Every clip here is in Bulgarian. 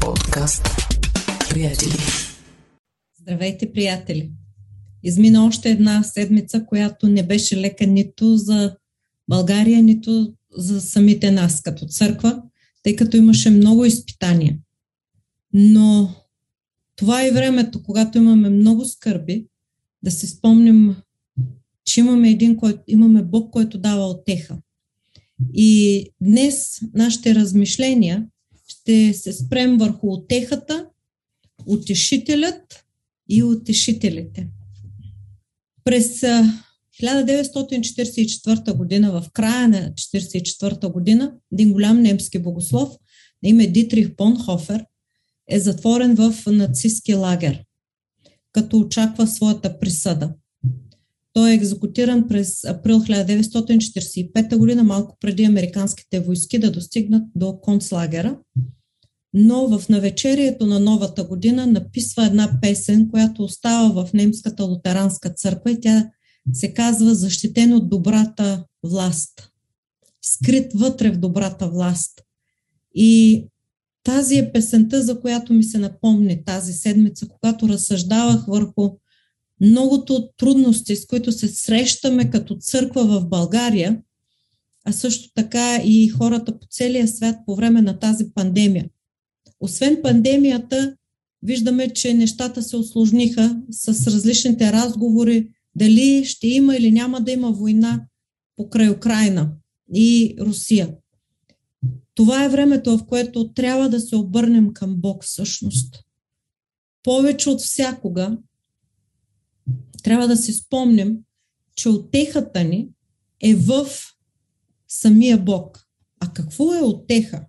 Подкаст. Приятели. Здравейте, приятели! Измина още една седмица, която не беше лека нито за България, нито за самите нас като църква, тъй като имаше много изпитания. Но това е времето, когато имаме много скърби, да се спомним, че имаме, един, който, имаме Бог, който дава отеха. И днес нашите размишления ще се спрем върху отехата, утешителят и утешителите. През 1944 година, в края на 1944 година, един голям немски богослов на име Дитрих Бонхофер е затворен в нацистски лагер, като очаква своята присъда. Той е екзекутиран през април 1945 година, малко преди американските войски да достигнат до концлагера. Но в навечерието на новата година написва една песен, която остава в немската лутеранска църква и тя се казва Защитен от добрата власт. Скрит вътре в добрата власт. И тази е песента, за която ми се напомни тази седмица, когато разсъждавах върху многото трудности, с които се срещаме като църква в България, а също така и хората по целия свят по време на тази пандемия. Освен пандемията, виждаме, че нещата се осложниха с различните разговори, дали ще има или няма да има война покрай Украина и Русия. Това е времето, в което трябва да се обърнем към Бог всъщност. Повече от всякога трябва да си спомним, че отехата ни е в самия Бог. А какво е отеха?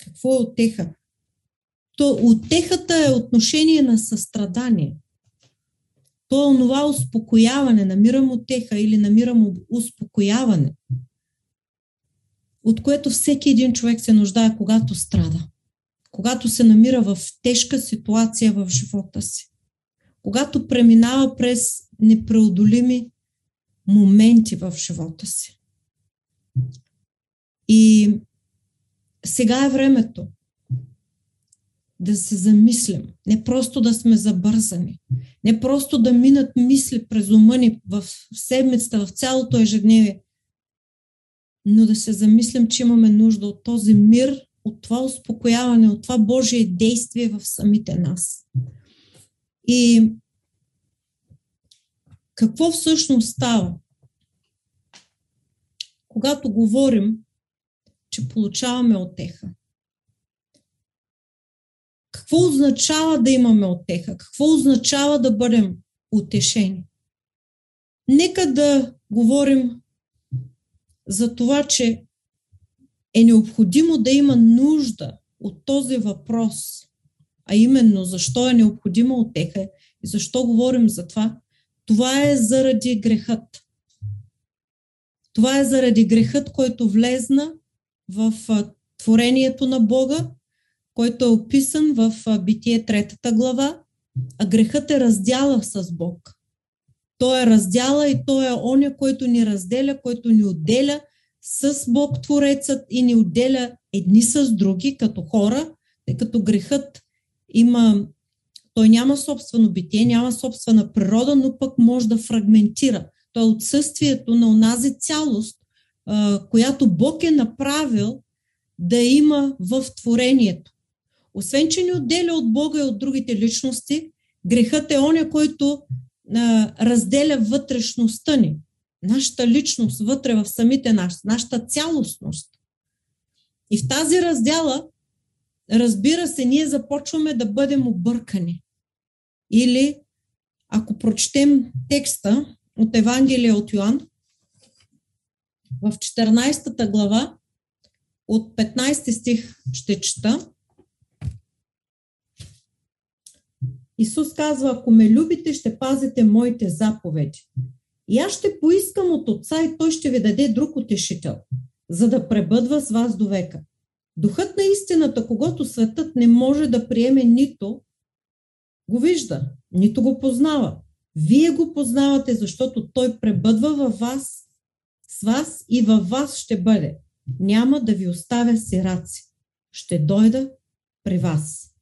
Какво е отеха? То отехата е отношение на състрадание. То е онова успокояване, намирам отеха или намирам успокояване, от което всеки един човек се нуждае, когато страда, когато се намира в тежка ситуация в живота си когато преминава през непреодолими моменти в живота си. И сега е времето да се замислим, не просто да сме забързани, не просто да минат мисли през ума ни в седмицата, в цялото ежедневие, но да се замислим, че имаме нужда от този мир, от това успокояване, от това Божие действие в самите нас. И какво всъщност става? Когато говорим, че получаваме отеха. Какво означава да имаме отеха? Какво означава да бъдем утешени? Нека да говорим за това, че е необходимо да има нужда от този въпрос, а именно защо е необходима отеха и защо говорим за това, това е заради грехът. Това е заради грехът, който влезна в творението на Бога, който е описан в Битие третата глава, а грехът е раздяла с Бог. Той е раздяла и той е оня, който ни разделя, който ни отделя с Бог Творецът и ни отделя едни с други като хора, тъй като грехът има той няма собствено битие, няма собствена природа, но пък може да фрагментира. То е отсъствието на онази цялост, която Бог е направил да има в творението. Освен, че ни отделя от Бога и от другите личности, грехът е оня, който разделя вътрешността ни, нашата личност вътре в самите нас, нашата цялостност. И в тази раздяла, разбира се, ние започваме да бъдем объркани. Или ако прочетем текста от Евангелие от Йоанн, в 14 глава, от 15 стих ще чета. Исус казва, ако ме любите, ще пазите моите заповеди. И аз ще поискам от Отца и Той ще ви даде друг утешител, за да пребъдва с вас до века. Духът на истината, когато светът не може да приеме нито, го вижда, нито го познава. Вие го познавате, защото той пребъдва във вас, с вас и във вас ще бъде. Няма да ви оставя сираци. Ще дойда при вас.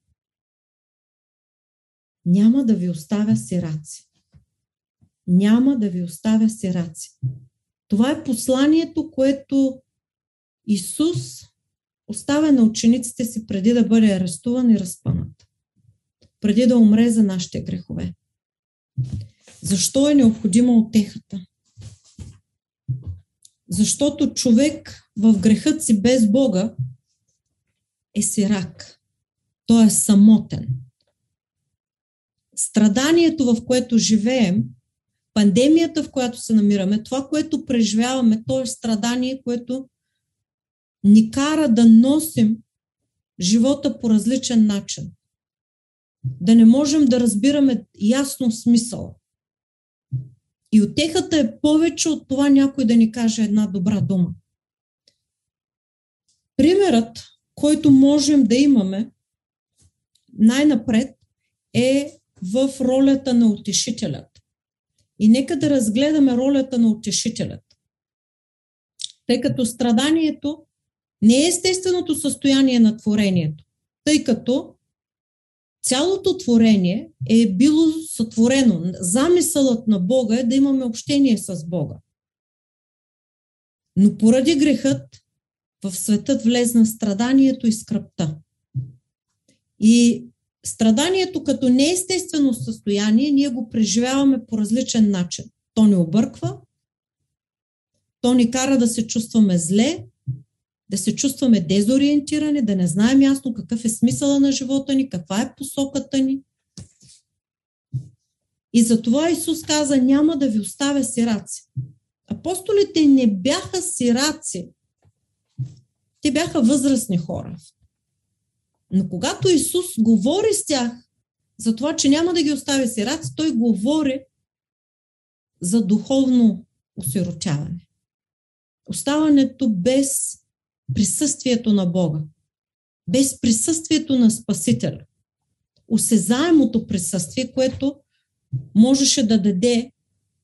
Няма да ви оставя сираци. Няма да ви оставя сираци. Това е посланието, което Исус оставя на учениците си преди да бъде арестуван и разпънат. Преди да умре за нашите грехове. Защо е необходима отехата? Защото човек в грехът си без Бога е сирак. Той е самотен. Страданието, в което живеем, пандемията, в която се намираме, това, което преживяваме, то е страдание, което ни кара да носим живота по различен начин. Да не можем да разбираме ясно смисъл. И отехата е повече от това някой да ни каже една добра дума. Примерът, който можем да имаме най-напред е в ролята на утешителят. И нека да разгледаме ролята на утешителят. Тъй като страданието не е естественото състояние на творението, тъй като цялото творение е било сътворено. Замисълът на Бога е да имаме общение с Бога. Но поради грехът в светът влезна страданието и скръпта. И страданието като неестествено състояние, ние го преживяваме по различен начин. То ни обърква, то ни кара да се чувстваме зле, да се чувстваме дезориентирани, да не знаем ясно какъв е смисъла на живота ни, каква е посоката ни. И затова Исус каза, няма да ви оставя сираци. Апостолите не бяха сираци. Те бяха възрастни хора. Но когато Исус говори с тях за това, че няма да ги оставя сираци, той говори за духовно осиротяване. Оставането без присъствието на Бога, без присъствието на Спасителя. Осезаемото присъствие, което можеше да даде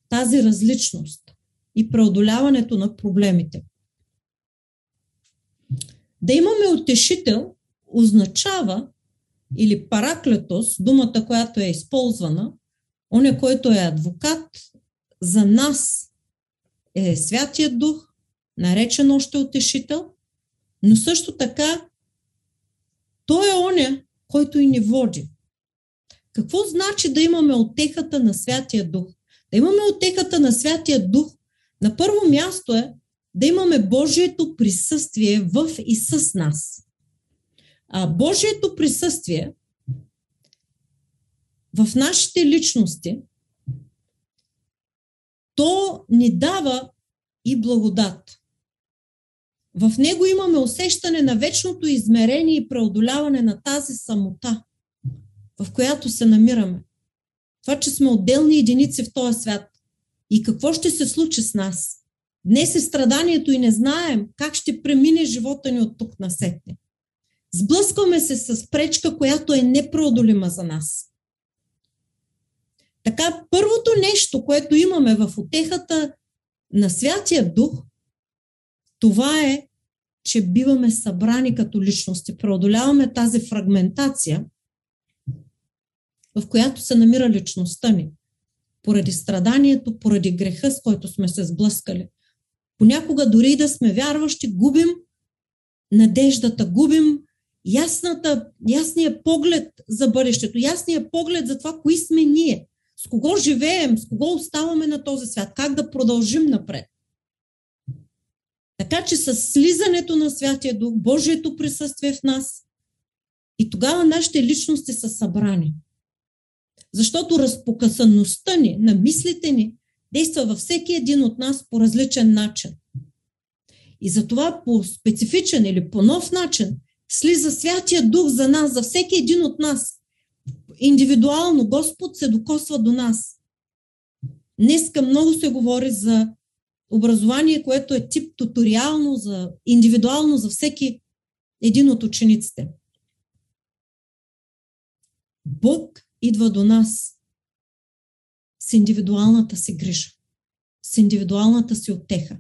тази различност и преодоляването на проблемите. Да имаме утешител означава, или параклетос, думата, която е използвана, оня, който е адвокат, за нас е Святия Дух, наречен още утешител, но също така той е оня, който и ни води. Какво значи да имаме отехата на Святия Дух? Да имаме отехата на Святия Дух, на първо място е да имаме Божието присъствие в и с нас. А Божието присъствие в нашите личности, то ни дава и благодат. В него имаме усещане на вечното измерение и преодоляване на тази самота, в която се намираме. Това, че сме отделни единици в този свят. И какво ще се случи с нас? Днес е страданието и не знаем как ще премине живота ни от тук на сетне. Сблъскваме се с пречка, която е непреодолима за нас. Така, първото нещо, което имаме в отехата на Святия Дух, това е, че биваме събрани като личности, преодоляваме тази фрагментация, в която се намира личността ни. Поради страданието, поради греха, с който сме се сблъскали. Понякога дори да сме вярващи, губим надеждата, губим ясната, ясния поглед за бъдещето, ясния поглед за това, кои сме ние, с кого живеем, с кого оставаме на този свят, как да продължим напред. Така че с слизането на Святия Дух, Божието присъствие в нас, и тогава нашите личности са събрани. Защото разпокъсаността ни, на мислите ни, действа във всеки един от нас по различен начин. И затова по специфичен или по нов начин слиза Святия Дух за нас, за всеки един от нас. Индивидуално Господ се докосва до нас. Днеска много се говори за образование, което е тип туториално, за, индивидуално за всеки един от учениците. Бог идва до нас с индивидуалната си грижа, с индивидуалната си отеха,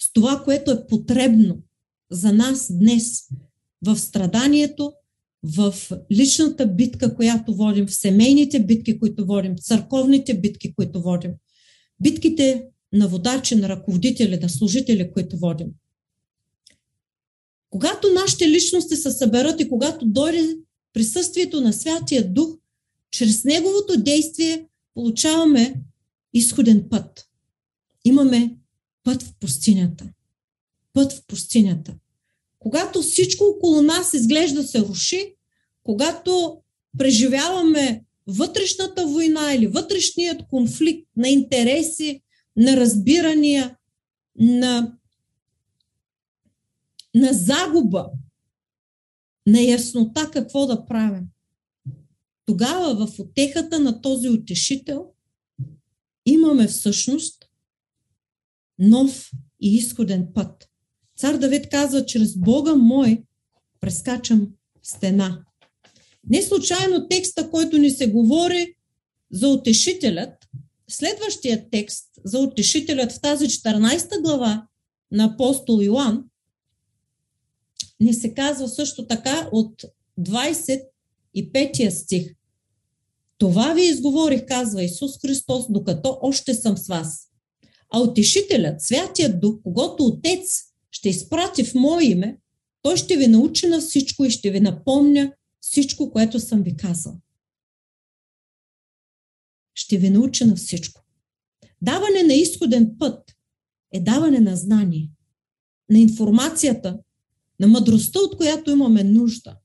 с това, което е потребно за нас днес в страданието, в личната битка, която водим, в семейните битки, които водим, църковните битки, които водим, битките на водачи, на ръководители, на служители, които водим. Когато нашите личности се съберат и когато дойде присъствието на Святия Дух, чрез Неговото действие получаваме изходен път. Имаме път в пустинята. Път в пустинята. Когато всичко около нас изглежда се руши, когато преживяваме вътрешната война или вътрешният конфликт на интереси, на разбирания, на, на загуба, на яснота какво да правим. Тогава в отехата на този утешител имаме всъщност нов и изходен път. Цар Давид казва, чрез Бога мой прескачам стена. Не случайно текста, който ни се говори за утешителят, следващия текст за утешителят в тази 14 глава на апостол Йоан, ни се казва също така от 25 стих. Това ви изговорих, казва Исус Христос, докато още съм с вас. А утешителят, Святият Дух, когато Отец ще изпрати в Мое име, той ще ви научи на всичко и ще ви напомня всичко, което съм ви казал. Ще ви науча на всичко. Даване на изходен път е даване на знание, на информацията, на мъдростта, от която имаме нужда,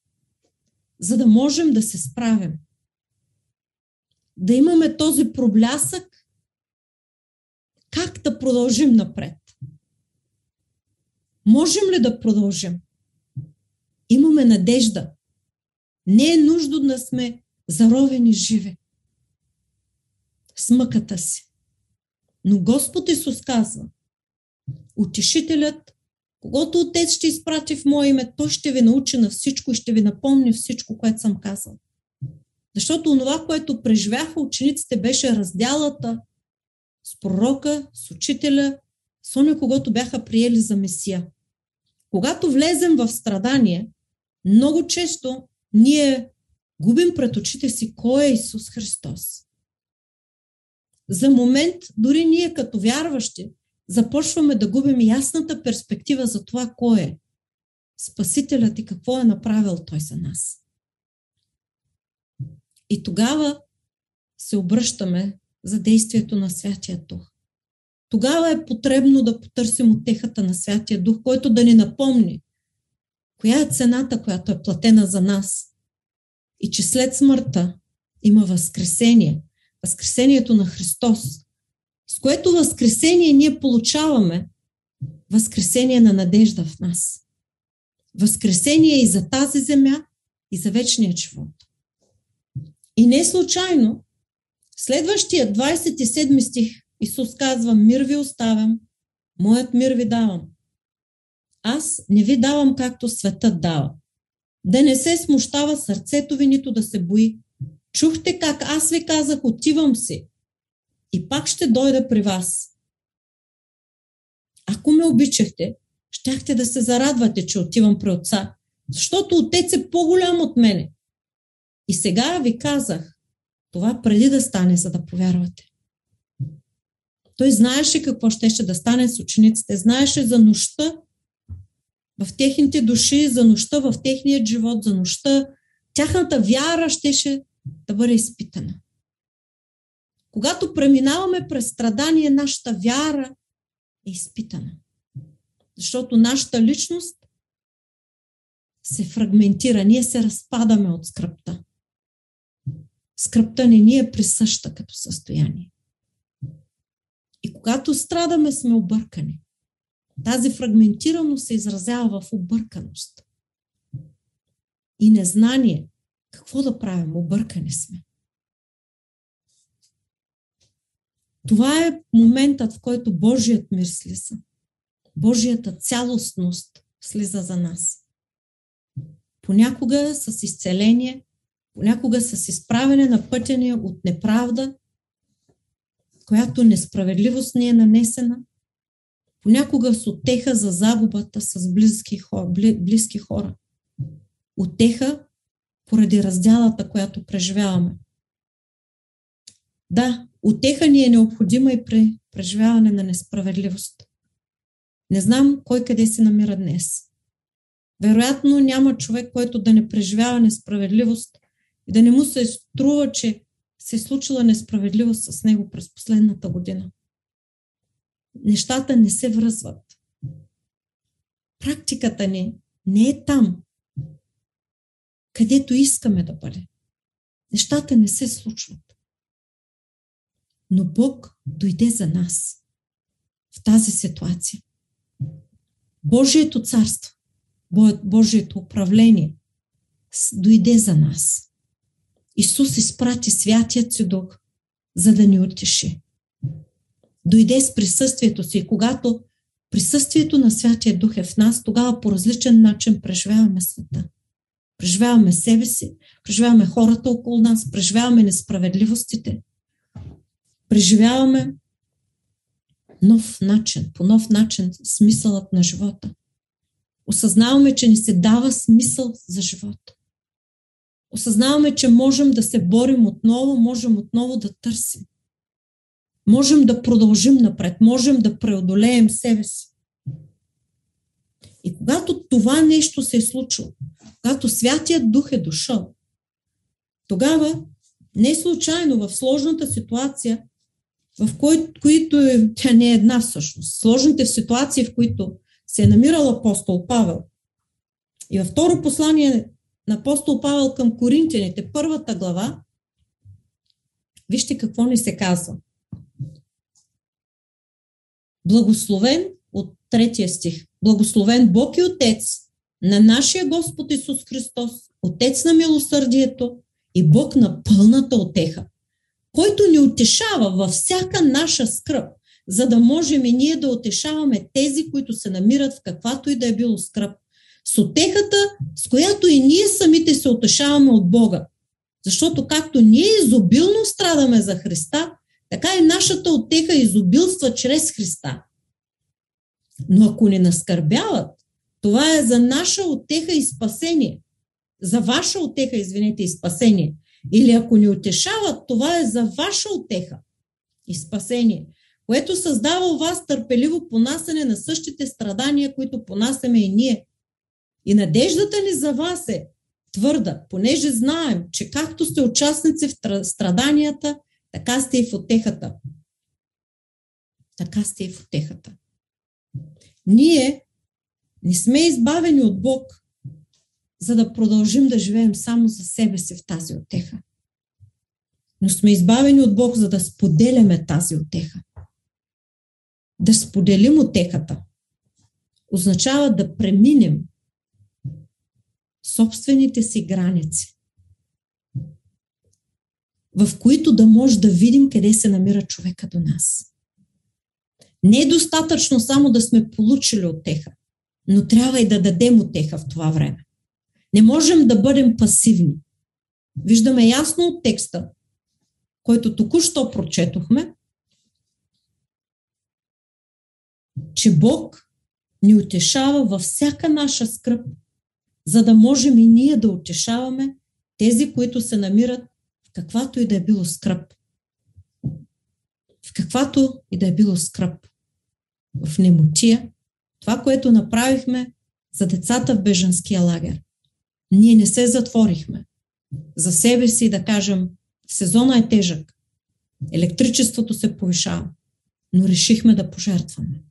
за да можем да се справим. Да имаме този проблясък, как да продължим напред. Можем ли да продължим? Имаме надежда. Не е нужно да сме заровени живи с мъката си. Но Господ Исус казва, утешителят, когато Отец ще изпрати в Мое име, Той ще ви научи на всичко и ще ви напомни всичко, което съм казал. Защото онова, което преживяха учениците, беше разделата с пророка, с учителя, с оня, когато бяха приели за Месия. Когато влезем в страдание, много често ние губим пред очите си кой е Исус Христос. За момент, дори ние като вярващи, започваме да губим ясната перспектива за това кой е Спасителят и какво е направил Той за нас. И тогава се обръщаме за действието на Святия Дух. Тогава е потребно да потърсим отехата на Святия Дух, който да ни напомни коя е цената, която е платена за нас и че след смъртта има възкресение, възкресението на Христос, с което възкресение ние получаваме възкресение на надежда в нас. Възкресение и за тази земя, и за вечния живот. И не случайно, следващия 27 стих Исус казва, мир ви оставям, моят мир ви давам. Аз не ви давам както светът дава. Да не се смущава сърцето ви, нито да се бои. Чухте как аз ви казах, отивам си. И пак ще дойда при вас. Ако ме обичахте, щяхте да се зарадвате, че отивам при отца, защото отец е по-голям от мене. И сега ви казах, това преди да стане, за да повярвате. Той знаеше какво щеше да стане с учениците, знаеше за нощта в техните души, за нощта в техния живот, за нощта. Тяхната вяра щеше да бъде изпитана. Когато преминаваме през страдание, нашата вяра е изпитана. Защото нашата личност се фрагментира, ние се разпадаме от скръпта. Скръпта не ни е присъща като състояние. И когато страдаме, сме объркани. Тази фрагментираност се изразява в обърканост. И незнание. Какво да правим? Объркани сме. Това е моментът, в който Божият мир слиза. Божията цялостност слиза за нас. Понякога с изцеление, понякога с изправене на пътя ни от неправда, която несправедливост ни е нанесена, понякога с отеха за загубата с близки хора. Близки хора. Отеха поради разделата, която преживяваме. Да, отеха ни е необходима и при преживяване на несправедливост. Не знам кой къде се намира днес. Вероятно няма човек, който да не преживява несправедливост и да не му се струва, че се е случила несправедливост с него през последната година. Нещата не се връзват. Практиката ни не е там, където искаме да бъде. Нещата не се случват. Но Бог дойде за нас в тази ситуация. Божието царство, Божието управление дойде за нас. Исус изпрати Святият си Дух, за да ни утеши. Дойде с присъствието си и когато присъствието на Святия Дух е в нас, тогава по различен начин преживяваме света. Преживяваме себе си, преживяваме хората около нас, преживяваме несправедливостите. Преживяваме нов начин, по нов начин смисълът на живота. Осъзнаваме, че ни се дава смисъл за живота. Осъзнаваме, че можем да се борим отново, можем отново да търсим. Можем да продължим напред, можем да преодолеем себе си. И когато това нещо се е случило, когато Святият Дух е дошъл, тогава не случайно в сложната ситуация, в кой, които е, тя не е една всъщност, сложните ситуации, в които се е намирал апостол Павел. И във второ послание на апостол Павел към Коринтияните, първата глава, вижте какво ни се казва. Благословен от третия стих. Благословен Бог и Отец на нашия Господ Исус Христос, Отец на милосърдието и Бог на пълната отеха, който ни утешава във всяка наша скръп, за да можем и ние да утешаваме тези, които се намират в каквато и да е било скръп. С отехата, с която и ние самите се утешаваме от Бога. Защото както ние изобилно страдаме за Христа, така и нашата отеха изобилства чрез Христа. Но ако ни наскърбяват, това е за наша отеха и спасение. За ваша отеха, извинете, и спасение. Или ако ни утешават, това е за ваша отеха и спасение, което създава у вас търпеливо понасене на същите страдания, които понасяме и ние. И надеждата ни за вас е твърда, понеже знаем, че както сте участници в страданията, така сте и в отехата. Така сте и в отехата. Ние не сме избавени от Бог, за да продължим да живеем само за себе си в тази отеха. Но сме избавени от Бог, за да споделяме тази отеха. Да споделим отехата означава да преминем собствените си граници, в които да може да видим къде се намира човека до нас. Не е достатъчно само да сме получили отеха, но трябва и да дадем отеха в това време. Не можем да бъдем пасивни. Виждаме ясно от текста, който току-що прочетохме, че Бог ни утешава във всяка наша скръп, за да можем и ние да утешаваме тези, които се намират в каквато и да е било скръп. В каквато и да е било скръп в немотия, това, което направихме за децата в бежанския лагер. Ние не се затворихме за себе си да кажем, сезона е тежък, електричеството се повишава, но решихме да пожертваме.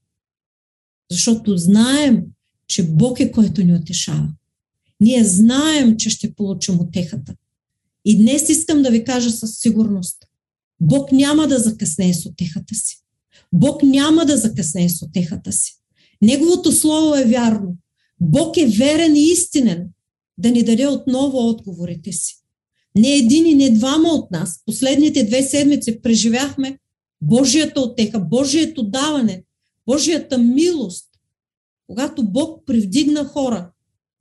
Защото знаем, че Бог е който ни отешава. Ние знаем, че ще получим отехата. И днес искам да ви кажа със сигурност. Бог няма да закъсне с отехата си. Бог няма да закъсне с отехата си. Неговото слово е вярно. Бог е верен и истинен да ни даде отново отговорите си. Не един и не двама от нас. Последните две седмици преживяхме Божията отеха, Божието даване, Божията милост, когато Бог привдигна хора,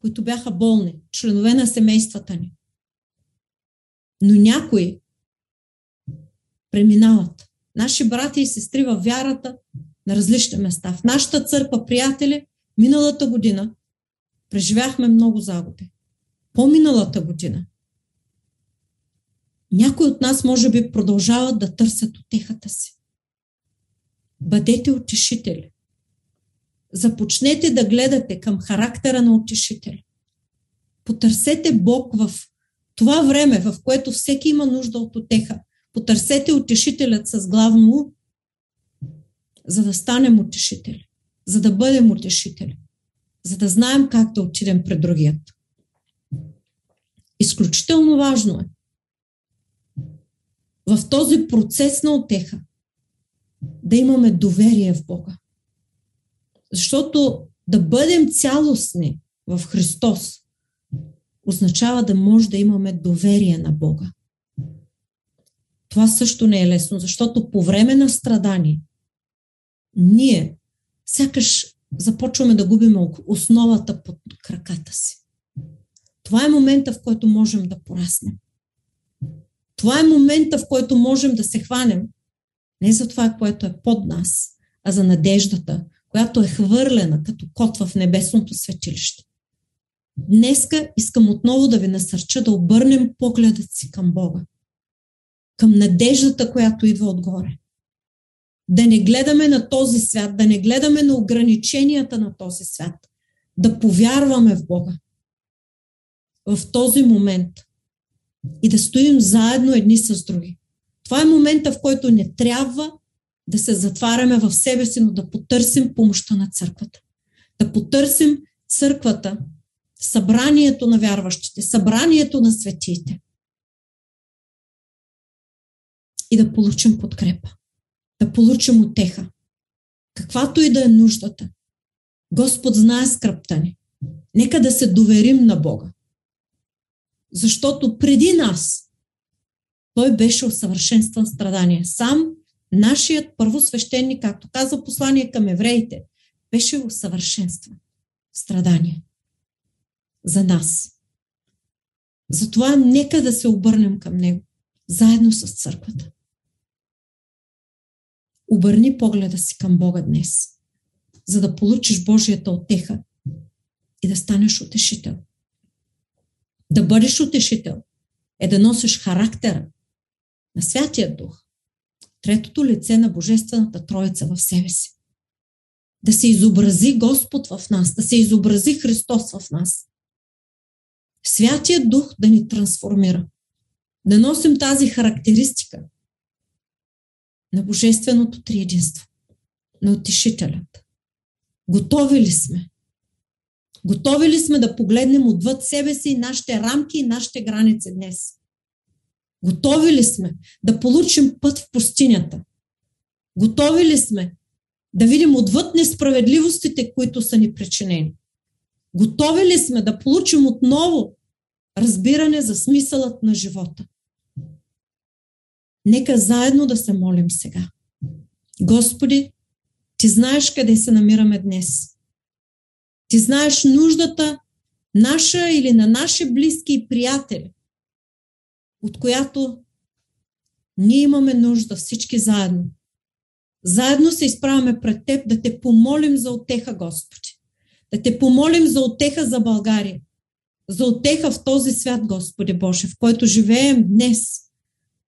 които бяха болни, членове на семействата ни. Но някои преминават наши брати и сестри във вярата на различни места. В нашата църква, приятели, миналата година преживяхме много загуби. По-миналата година някои от нас може би продължават да търсят отехата си. Бъдете утешители. Започнете да гледате към характера на утешителя. Потърсете Бог в това време, в което всеки има нужда от отеха. Потърсете утешителят с главно за да станем утешители, за да бъдем утешители, за да знаем как да отидем пред другият. Изключително важно е в този процес на отеха да имаме доверие в Бога. Защото да бъдем цялостни в Христос означава да може да имаме доверие на Бога. Това също не е лесно, защото по време на страдание ние сякаш започваме да губим основата под краката си. Това е момента, в който можем да пораснем. Това е момента, в който можем да се хванем не за това, което е под нас, а за надеждата, която е хвърлена като кот в небесното светилище. Днеска искам отново да ви насърча да обърнем погледът си към Бога. Към надеждата, която идва отгоре. Да не гледаме на този свят, да не гледаме на ограниченията на този свят. Да повярваме в Бога. В този момент – и да стоим заедно едни с други. Това е момента, в който не трябва да се затваряме в себе си, но да потърсим помощта на църквата. Да потърсим църквата, събранието на вярващите, събранието на светиите. И да получим подкрепа. Да получим отеха. Каквато и да е нуждата. Господ знае скръпта ни. Нека да се доверим на Бога. Защото преди нас той беше усъвършенстван страдание. Сам нашият първосвещеник, както казва послание към евреите, беше усъвършенстван страдание за нас. Затова нека да се обърнем към него, заедно с църквата. Обърни погледа си към Бога днес, за да получиш Божията отеха и да станеш утешител. Да бъдеш утешител е да носиш характера на Святия Дух, третото лице на Божествената Троица в себе си. Да се изобрази Господ в нас, да се изобрази Христос в нас. Святия Дух да ни трансформира. Да носим тази характеристика на Божественото триединство, на утешителят. Готови ли сме Готови ли сме да погледнем отвъд себе си нашите рамки и нашите граници днес? Готови ли сме да получим път в пустинята? Готови ли сме да видим отвъд несправедливостите, които са ни причинени? Готови ли сме да получим отново разбиране за смисълът на живота? Нека заедно да се молим сега. Господи, Ти знаеш къде се намираме днес. Ти знаеш нуждата наша или на наши близки и приятели, от която ние имаме нужда всички заедно. Заедно се изправяме пред Теб да те помолим за отеха, Господи. Да те помолим за отеха за България. За отеха в този свят, Господи Боже, в който живеем днес,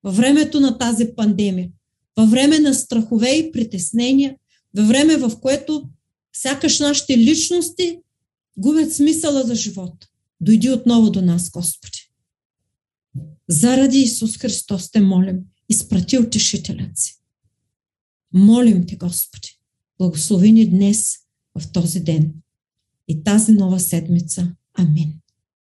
във времето на тази пандемия, във време на страхове и притеснения, във време в което Сякаш нашите личности губят смисъла за живот. Дойди отново до нас, Господи. Заради Исус Христос те молим, изпрати утешителят си. Молим те, Господи, благослови ни днес в този ден и тази нова седмица. Амин.